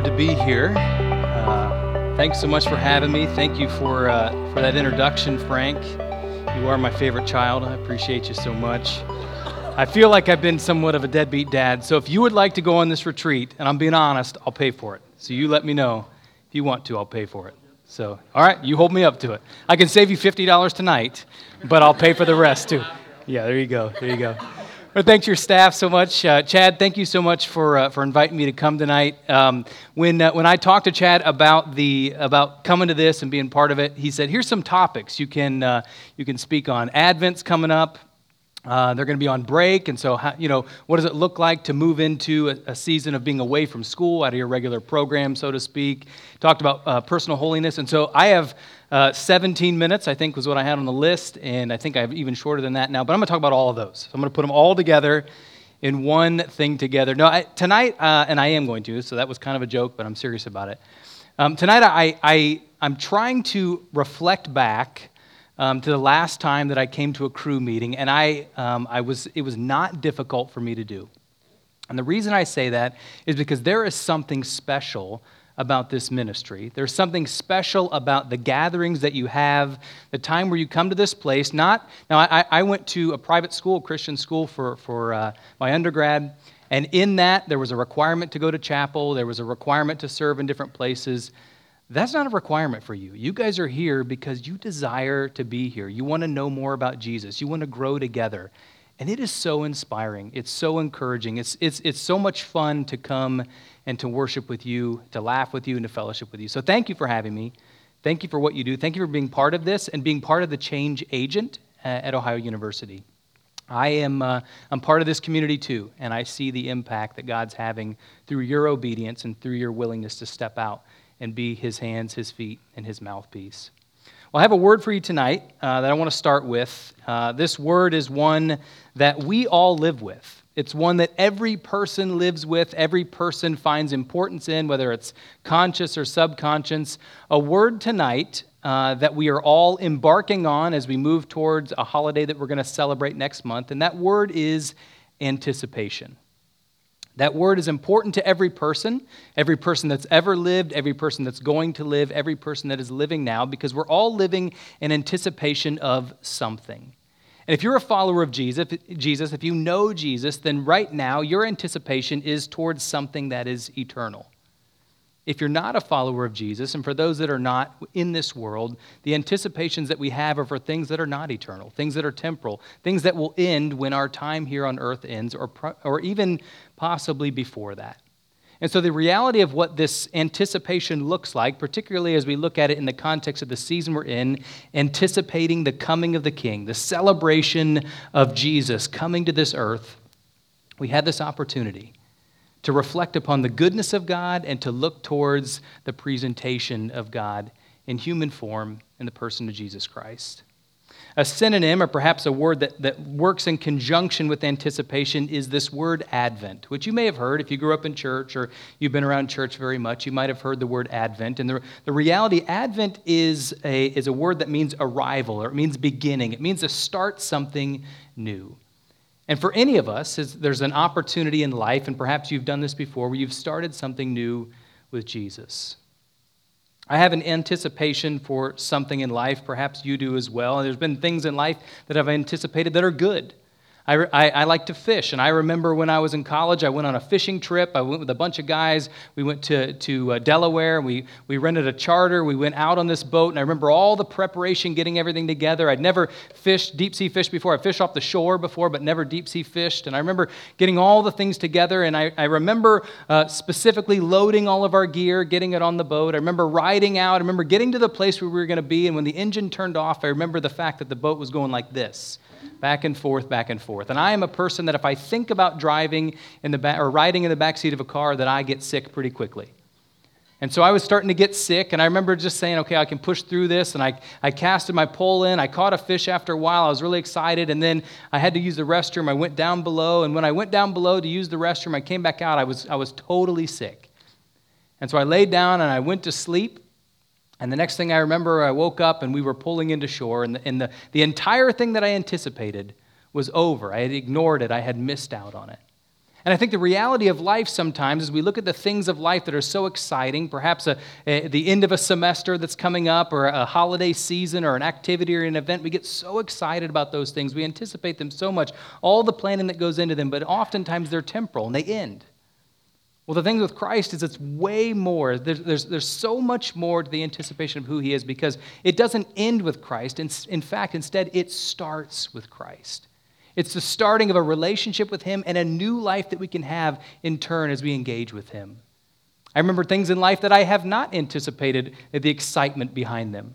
honored to be here. Uh, thanks so much for having me. Thank you for, uh, for that introduction, Frank. You are my favorite child. I appreciate you so much. I feel like I've been somewhat of a deadbeat dad. So if you would like to go on this retreat, and I'm being honest, I'll pay for it. So you let me know. If you want to, I'll pay for it. So, all right, you hold me up to it. I can save you $50 tonight, but I'll pay for the rest too. Yeah, there you go. There you go. Well, thanks your staff so much. Uh, Chad, thank you so much for, uh, for inviting me to come tonight. Um, when, uh, when I talked to Chad about, the, about coming to this and being part of it, he said, here's some topics you can, uh, you can speak on. Advent's coming up. Uh, they're going to be on break, and so how, you know what does it look like to move into a, a, season of being away from school, out of your regular program, so to speak? Talked about uh, personal holiness, and so I have uh, 17 minutes, I think, was what I had on the list, and I think I have even shorter than that now. But I'm going to talk about all of those. So I'm going to put them all together in one thing together. No, I, tonight, uh, and I am going to. So that was kind of a joke, but I'm serious about it. Um, tonight, I, I I'm trying to reflect back um, to the last time that I came to a Cru meeting, and I, um, I was, it was not difficult for me to do. And the reason I say that is because there is something special about this ministry. There's something special about the gatherings that you have, the time where you come to this place. Not now. I, I went to a private school, Christian school, for for uh, my undergrad, and in that there was a requirement to go to chapel. There was a requirement to serve in different places. That's not a requirement for you. You guys are here because you desire to be here. You want to know more about Jesus. You want to grow together. And it is so inspiring. It's so encouraging. It's, it's, it's so much fun to come and to worship with you, to laugh with you, and to fellowship with you. So thank you for having me. Thank you for what you do. Thank you for being part of this and being part of the change agent uh, at Ohio University. I am uh, I'm part of this community too, and I see the impact that God's having through your obedience and through your willingness to step out and be his hands, his feet, and his mouthpiece. Well, I have a word for you tonight uh, that I want to start with. Uh, this word is one that we all live with. It's one that every person lives with, every person finds importance in, whether it's conscious or subconscious. A word tonight uh, that we are all embarking on as we move towards a holiday that we're going to celebrate next month, and that word is anticipation. That word is important to every person, every person that's ever lived, every person that's going to live, every person that is living now, because we're all living in anticipation of something. And if you're a follower of Jesus, Jesus, if you know Jesus, then right now your anticipation is towards something that is eternal. If you're not a follower of Jesus, and for those that are not in this world, the anticipations that we have are for things that are not eternal, things that are temporal, things that will end when our time here on earth ends, or, or even possibly before that. And so, the reality of what this anticipation looks like, particularly as we look at it in the context of the season we're in, anticipating the coming of the King, the celebration of Jesus coming to this earth, we had this opportunity to reflect upon the goodness of God and to look towards the presentation of God in human form in the person of Jesus Christ. A synonym, or perhaps a word that, that works in conjunction with anticipation, is this word Advent, which you may have heard if you grew up in church or you've been around church very much. You might have heard the word Advent. And the, the reality, Advent is a, is a word that means arrival or it means beginning, it means to start something new. And for any of us, there's an opportunity in life, and perhaps you've done this before, where you've started something new with Jesus. I have an anticipation for something in life, perhaps you do as well. And there's been things in life that I've anticipated that are good. I, I, I, like to fish, and I remember when I was in college, I went on a fishing trip. I went with a bunch of guys. We went to, to uh, Delaware. We, we rented a charter. We went out on this boat, and I remember all the preparation, getting everything together. I'd never fished deep sea fish before. I fished off the shore before, but never deep sea fished. And I remember getting all the things together, and I, I remember uh, specifically loading all of our gear, getting it on the boat. I remember riding out. I remember getting to the place where we were going to be, and when the engine turned off, I remember the fact that the boat was going like this back and forth, back and forth. And I am a person that if I think about driving in the back or riding in the back seat of a car, that I get sick pretty quickly. And so I was starting to get sick, and I remember just saying, okay, I can push through this. And I, I casted my pole in. I caught a fish after a while. I was really excited. And then I had to use the restroom. I went down below. And when I went down below to use the restroom, I came back out. I was, I was totally sick. And so I laid down and I went to sleep. And the next thing I remember, I woke up and we were pulling into shore, and, the, and the, the entire thing that I anticipated was over. I had ignored it, I had missed out on it. And I think the reality of life sometimes is we look at the things of life that are so exciting, perhaps a, a, the end of a semester that's coming up, or a holiday season, or an activity or an event. We get so excited about those things. We anticipate them so much, all the planning that goes into them, but oftentimes they're temporal and they end. Well, the thing with Christ is it's way more. There's, there's, there's so much more to the anticipation of who he is because it doesn't end with Christ. In, in fact, instead, it starts with Christ. It's the starting of a relationship with Him and a new life that we can have in turn as we engage with Him. I remember things in life that I have not anticipated the excitement behind them.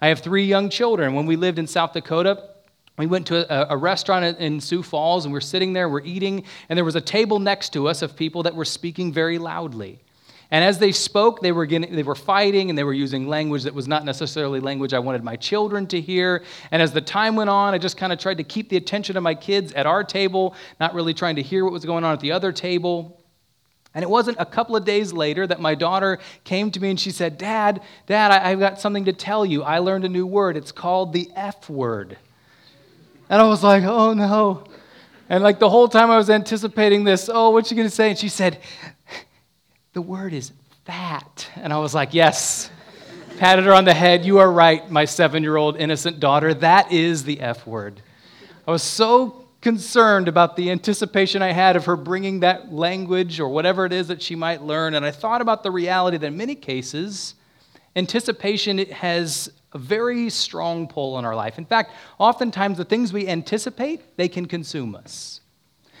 I have three young children. When we lived in South Dakota, we went to a, a, restaurant in Sioux Falls and we're sitting there, we're eating, and there was a table next to us of people that were speaking very loudly. And as they spoke, they were, getting, they were fighting and they were using language that was not necessarily language I wanted my children to hear. And as the time went on, I just kind of tried to keep the attention of my kids at our table, not really trying to hear what was going on at the other table. And it wasn't a couple of days later that my daughter came to me and she said, Dad, Dad, I, have got something to tell you. I learned a new word. It's called the F word. And I was like, oh no. And like the whole time I was anticipating this, oh, what's she going to say? And she said, the word is fat. And I was like, Yes. Patted her on the head. You are right, my seven year old innocent daughter. That is the F word. I was so concerned about the anticipation I had of her bringing that language or whatever it is that she might learn. And I thought about the reality that in many cases, anticipation has a very strong pull on our life. In fact, oftentimes the things we anticipate, they can consume us.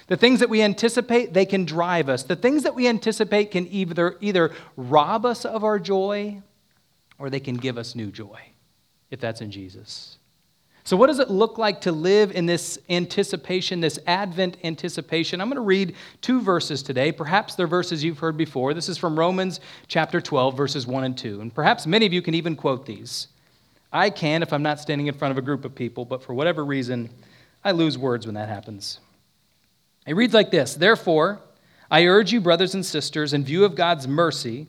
The things that we anticipate, they can drive us. The things that we anticipate can either, either rob us of our joy or they can give us new joy, if that's in Jesus. So, what does it look like to live in this anticipation, this Advent anticipation? I'm going to read two verses today. Perhaps they're verses you've heard before. This is from Romans chapter 12, verses 1 and 2. And perhaps many of you can even quote these. I can if I'm not standing in front of a group of people, but for whatever reason, I lose words when that happens. It reads like this Therefore, I urge you, brothers and sisters, in view of God's mercy,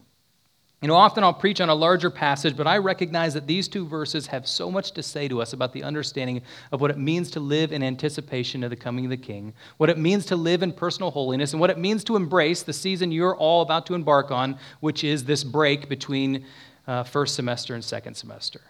You know, often I'll preach on a larger passage, but I recognize that these two verses have so much to say to us about the understanding of what it means to live in anticipation of the coming of the King, what it means to live in personal holiness, and what it means to embrace the season you're all about to embark on, which is this break between uh, first semester and second semester.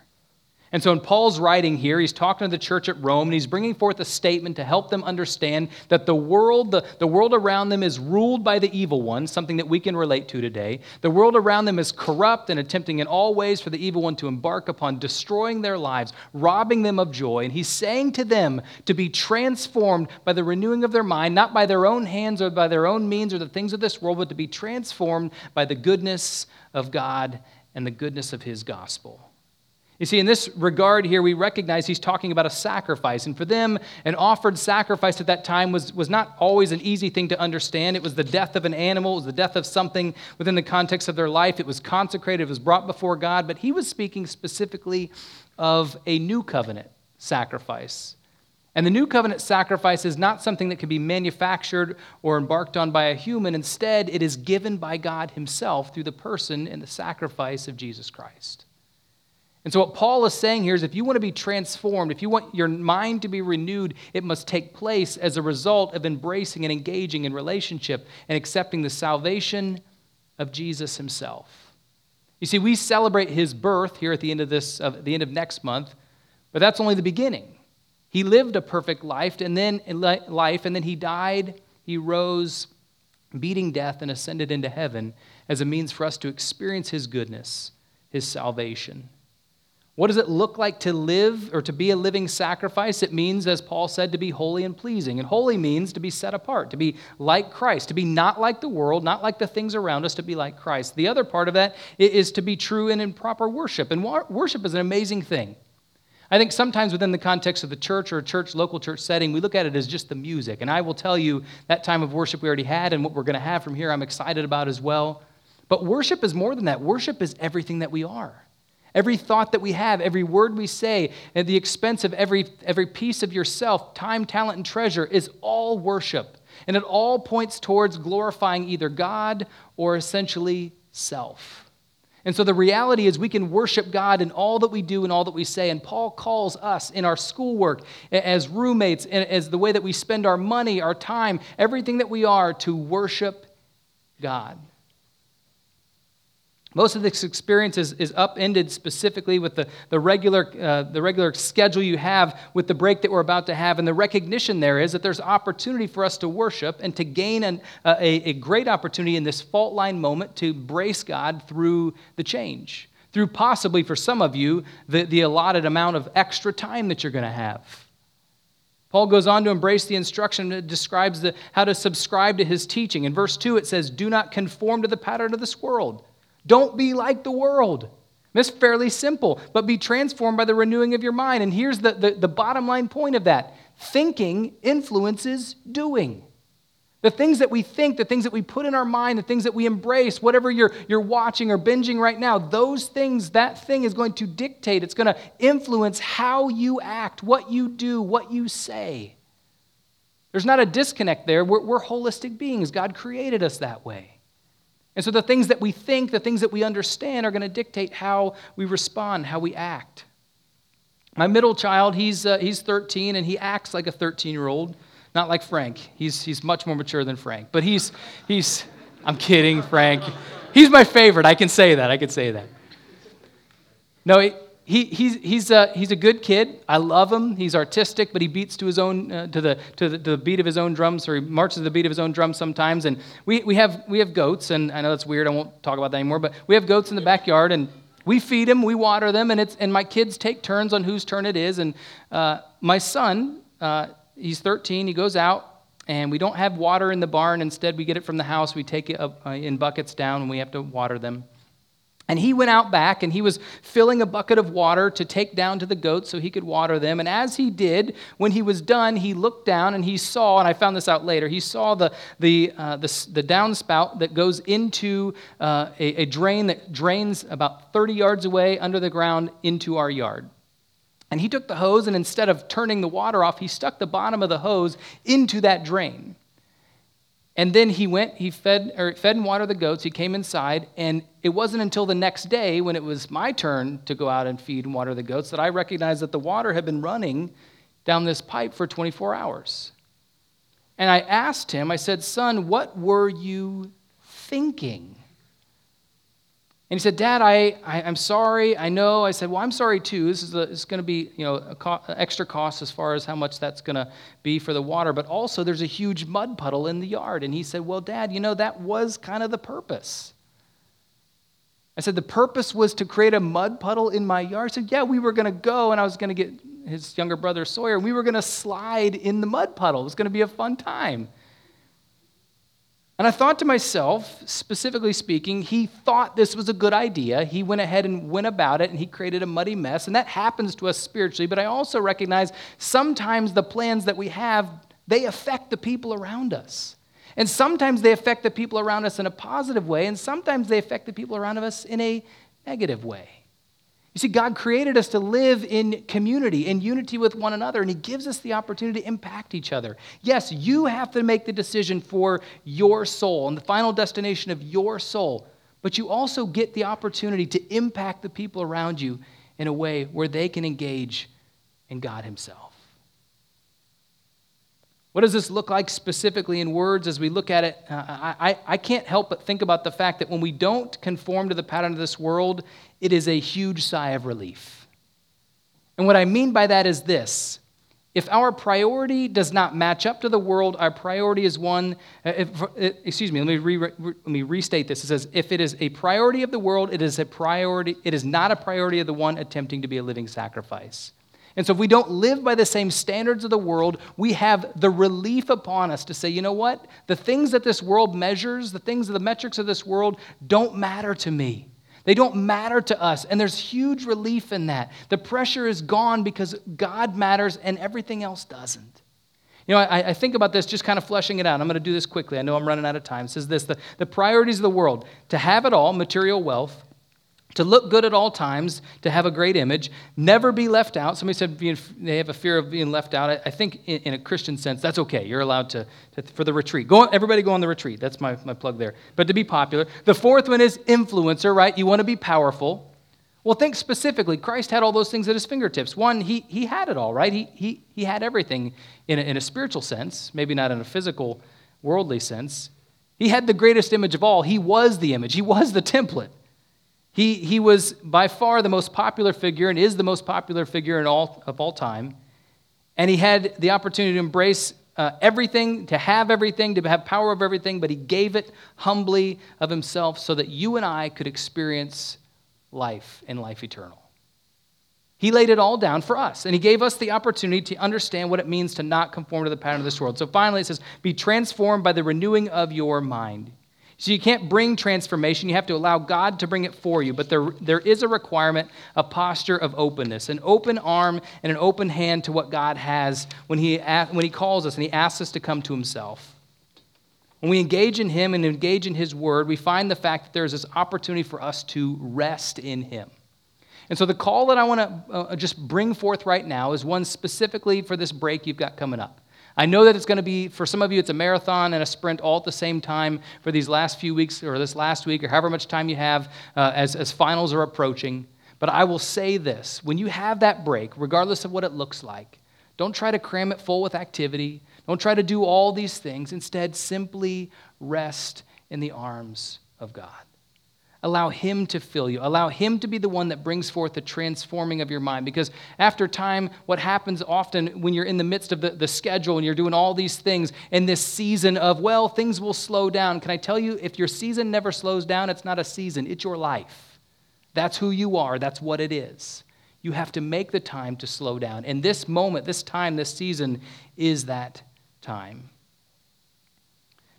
And so, in Paul's writing here, he's talking to the church at Rome and he's bringing forth a statement to help them understand that the world, the, the world around them is ruled by the evil one, something that we can relate to today. The world around them is corrupt and attempting in all ways for the evil one to embark upon destroying their lives, robbing them of joy. And he's saying to them to be transformed by the renewing of their mind, not by their own hands or by their own means or the things of this world, but to be transformed by the goodness of God and the goodness of his gospel. You see, in this regard here, we recognize he's talking about a sacrifice. And for them, an offered sacrifice at that time was, was not always an easy thing to understand. It was the death of an animal, it was the death of something within the context of their life. It was consecrated, it was brought before God. But he was speaking specifically of a new covenant sacrifice. And the new covenant sacrifice is not something that can be manufactured or embarked on by a human. Instead, it is given by God Himself through the person and the sacrifice of Jesus Christ. And so, what Paul is saying here is if you want to be transformed, if you want your mind to be renewed, it must take place as a result of embracing and engaging in relationship and accepting the salvation of Jesus himself. You see, we celebrate his birth here at the end of this, uh, the end of next month, but that's only the beginning. He lived a perfect life, and then life, and then he died, he rose, beating death, and ascended into heaven as a means for us to experience his goodness, his salvation. What does it look like to live or to be a living sacrifice? It means, as Paul said, to be holy and pleasing. And holy means to be set apart, to be like Christ, to be not like the world, not like the things around us, to be like Christ. The other part of that is to be true and in proper worship. And worship is an amazing thing. I think sometimes within the context of the church or a church, local church setting, we look at it as just the music. And I will tell you that time of worship we already had and what we're going to have from here, I'm excited about as well. But worship is more than that. Worship is everything that we are. Every thought that we have, every word we say, at the expense of every, every piece of yourself, time, talent, and treasure is all worship. And it all points towards glorifying either God or essentially self. And so the reality is we can worship God in all that we do and all that we say. And Paul calls us in our schoolwork, as roommates, as the way that we spend our money, our time, everything that we are to worship God. Most of this experience is, is upended specifically with the, the, regular, uh, the regular schedule you have with the break that we're about to have. And the recognition there is that there's opportunity for us to worship and to gain an, uh, a, a great opportunity in this fault line moment to brace God through the change, through possibly for some of you the, the allotted amount of extra time that you're going to have. Paul goes on to embrace the instruction that describes the, how to subscribe to his teaching. In verse 2, it says, Do not conform to the pattern of this world don't be like the world. It's fairly simple, but be transformed by the renewing of your mind. And here's the, the, the, bottom line point of that thinking influences doing. The things that we think, the things that we put in our mind, the things that we embrace, whatever you're, you're watching or binging right now, those things, that thing is going to dictate, it's going to influence how you act, what you do, what you say. There's not a disconnect there. We're, we're holistic beings. God created us that way. And so the things that we think, the things that we understand, are going to dictate how we respond, how we act. My middle child, he's, uh, he's 13 and he acts like a 13 year old, not like Frank. He's, he's much more mature than Frank. But he's, he's, I'm kidding, Frank. He's my favorite. I can say that. I can say that. No, he, he's, he's, a, he's a good kid. I love him. He's artistic, but he beats to his own uh, to, the, to, the, to the beat of his own drums, or he marches to the beat of his own drums sometimes. And we, we, have, we have goats, and I know that's weird. I won't talk about that anymore. But we have goats in the backyard, and we feed them, we water them, and, it's, and my kids take turns on whose turn it is. And uh, my son, uh, he's 13, he goes out, and we don't have water in the barn. Instead, we get it from the house. We take it up, uh, in buckets down, and we have to water them. And he went out back and he was filling a bucket of water to take down to the goats so he could water them. And as he did, when he was done, he looked down and he saw, and I found this out later, he saw the, the, uh, the, the downspout that goes into uh, a, a drain that drains about 30 yards away under the ground into our yard. And he took the hose and instead of turning the water off, he stuck the bottom of the hose into that drain. And then he went, he fed, or fed and watered the goats. He came inside, and it wasn't until the next day when it was my turn to go out and feed and water the goats that I recognized that the water had been running down this pipe for 24 hours. And I asked him, I said, Son, what were you thinking? And he said, Dad, I, I, am sorry. I know. I said, Well, I'm sorry too. This is, a, it's going to be you know, co- extra cost as far as how much that's going to be for the water. But also, there's a huge mud puddle in the yard. And he said, Well, Dad, you know, that was kind of the purpose. I said, The purpose was to create a mud puddle in my yard. I said, Yeah, we were going to go, and I was going to get his younger brother Sawyer, and we were going to slide in the mud puddle. It was going to be a fun time. And I thought to myself, specifically speaking, he thought this was a good idea. He went ahead and went about it and he created a muddy mess. And that happens to us spiritually. But I also recognize sometimes the plans that we have, they affect the people around us. And sometimes they affect the people around us in a positive way, and sometimes they affect the people around us in a negative way. You see, God created us to live in community, in unity with one another, and He gives us the opportunity to impact each other. Yes, you have to make the decision for your soul and the final destination of your soul, but you also get the opportunity to impact the people around you in a way where they can engage in God Himself. What does this look like specifically in words as we look at it? Uh, I, I can't help but think about the fact that when we don't conform to the pattern of this world, it is a huge sigh of relief. And what I mean by that is this if our priority does not match up to the world, our priority is one, uh, if, uh, excuse me, let me, re, re, let me restate this. It says, if it is a priority of the world, it is a priority, it is not a priority of the one attempting to be a living sacrifice. And so, if we don't live by the same standards of the world, we have the relief upon us to say, you know what? The things that this world measures, the things, of the metrics of this world don't matter to me. They don't matter to us. And there's huge relief in that. The pressure is gone because God matters and everything else doesn't. You know, I, I think about this just kind of fleshing it out. I'm going to do this quickly. I know I'm running out of time. It says this the, the priorities of the world to have it all, material wealth, to look good at all times, to have a great image, never be left out. Somebody said being, they have a fear of being left out. I, I think in, in, a Christian sense, that's okay. You're allowed to, to, for the retreat. Go, everybody go on the retreat. That's my, my plug there. But to be popular. The fourth one is influencer, right? You want to be powerful. Well, think specifically. Christ had all those things at his fingertips. One, he, he had it all, right? He, he, he had everything in a, in a spiritual sense, maybe not in a physical, worldly sense. He had the greatest image of all. He was the image, he was the template. He, he was by far the most popular figure and is the most popular figure in all, of all time. And he had the opportunity to embrace uh, everything, to have everything, to have power of everything, but he gave it humbly of himself so that you and I could experience life and life eternal. He laid it all down for us, and He gave us the opportunity to understand what it means to not conform to the pattern of this world. So finally, it says, Be transformed by the renewing of your mind. So you can't bring transformation. You have to allow God to bring it for you. But there, there is a requirement, a posture of openness, an open arm and an open hand to what God has when he, when he calls us and He asks us to come to Himself. When we engage in Him and engage in His Word, we find the fact that there's this opportunity for us to rest in Him. And so the call that I want to uh, just bring forth right now is one specifically for this break you've got coming up. I know that it's going to be, for some of you, it's a marathon and a sprint all at the same time for these last few weeks or this last week or however much time you have uh, as, as finals are approaching. But I will say this when you have that break, regardless of what it looks like, don't try to cram it full with activity. Don't try to do all these things. Instead, simply rest in the arms of God. Allow Him to fill you. Allow Him to be the one that brings forth the transforming of your mind. Because after time, what happens often when you're in the midst of the, the schedule and you're doing all these things in this season of, well, things will slow down. Can I tell you, if your season never slows down, it's not a season, it's your life. That's who you are, that's what it is. You have to make the time to slow down. And this moment, this time, this season is that time.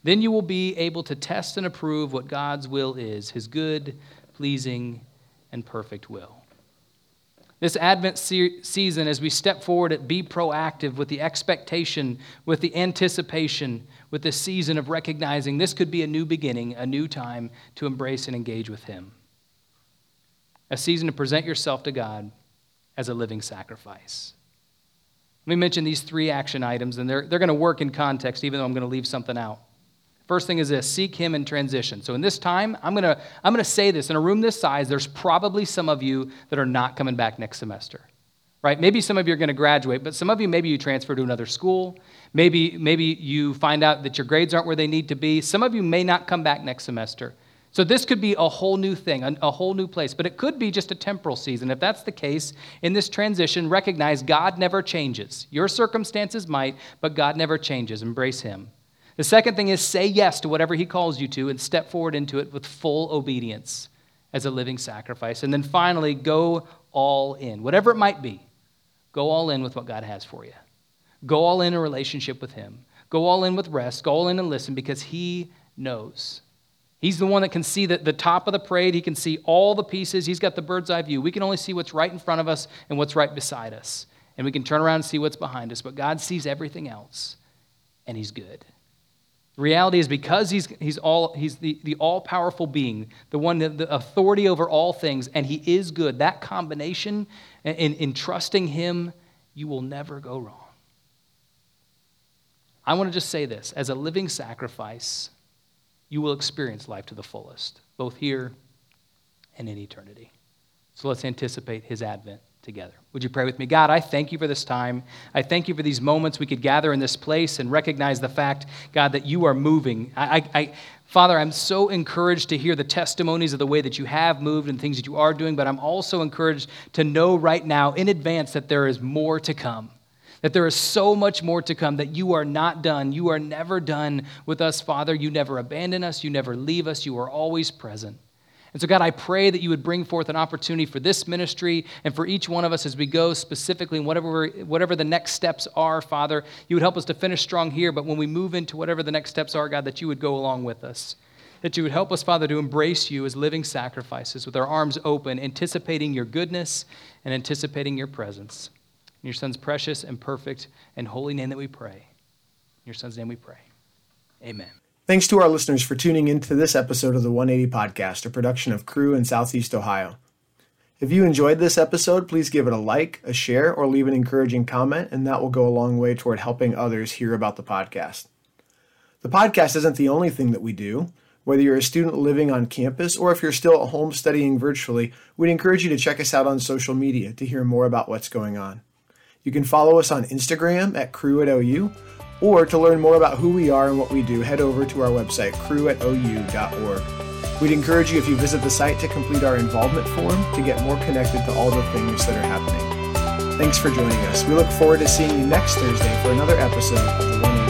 Then you will be able to test and approve what God's will is, his good, pleasing, and perfect will. This Advent se- season, as we step forward at Be Proactive with the expectation, with the anticipation, with the season of recognizing this could be a new beginning, a new time to embrace and engage with Him. A season to present yourself to God as a living sacrifice. Let me mention these three action items, and they're, they're going to work in context, even though I'm going to leave something out. First thing is this seek him in transition. So, in this time, I'm going to I'm going to say this in a room this size, there's probably some of you that are not coming back next semester. Right? Maybe some of you are going to graduate, but some of you, maybe you transfer to another school. Maybe, maybe you find out that your grades aren't where they need to be. Some of you may not come back next semester. So, this could be a whole new thing, a, a whole new place, but it could be just a temporal season. If that's the case, in this transition, recognize God never changes. Your circumstances might, but God never changes. Embrace Him. The second thing is say yes to whatever he calls you to and step forward into it with full obedience as a living sacrifice. And then finally, go all in. Whatever it might be, go all in with what God has for you. Go all in a relationship with him. Go all in with rest. Go all in and listen because he knows. He's the one that can see the, the top of the parade. He can see all the pieces. He's got the bird's eye view. We can only see what's right in front of us and what's right beside us. And we can turn around and see what's behind us. But God sees everything else, and He's good. The reality is because he's, he's, all, he's the, the all powerful being, the one, the authority over all things, and he is good, that combination, in, in trusting him, you will never go wrong. I want to just say this as a living sacrifice, you will experience life to the fullest, both here and in eternity. So let's anticipate his advent together. Would you pray with me? God, I thank you for this time. I thank you for these moments we could gather in this place and recognize the fact, God, that you are moving. I, I, Father, I'm so encouraged to hear the testimonies of the way that you have moved and things that you are doing, but I'm also encouraged to know right now in advance that there is more to come. That there is so much more to come, that you are not done. You are never done with us, Father. You never abandon us. You never leave us. You are always present. And so, God, I pray that you would bring forth an opportunity for this ministry and for each one of us as we go specifically whatever, whatever the next steps are, Father. You would help us to finish strong here, but when we move into whatever the next steps are, God, that you would go along with us. That you would help us, Father, to embrace you as living sacrifices with our arms open, anticipating your goodness and anticipating your presence. In your Son's precious and perfect and holy name that we pray. In your Son's name we pray. Amen. Thanks to our listeners for tuning in to this episode of the 180 Podcast, a production of Cru in Southeast Ohio. If you enjoyed this episode, please give it a like, a share, or leave an encouraging comment, and that will go a long way toward helping others hear about the podcast. The podcast isn't the only thing that we do. Whether you're a student living on campus or if you're still at home studying virtually, we'd encourage you to check us out on social media to hear more about what's going on. You can follow us on Instagram at Cru at OU, or to learn more about who we are and what we do, head over to our website, cruatou.org. We'd encourage you if you visit the site to complete our involvement form to get more connected to all the things that are happening. Thanks for joining us. We look forward to seeing you next Thursday for another episode of the One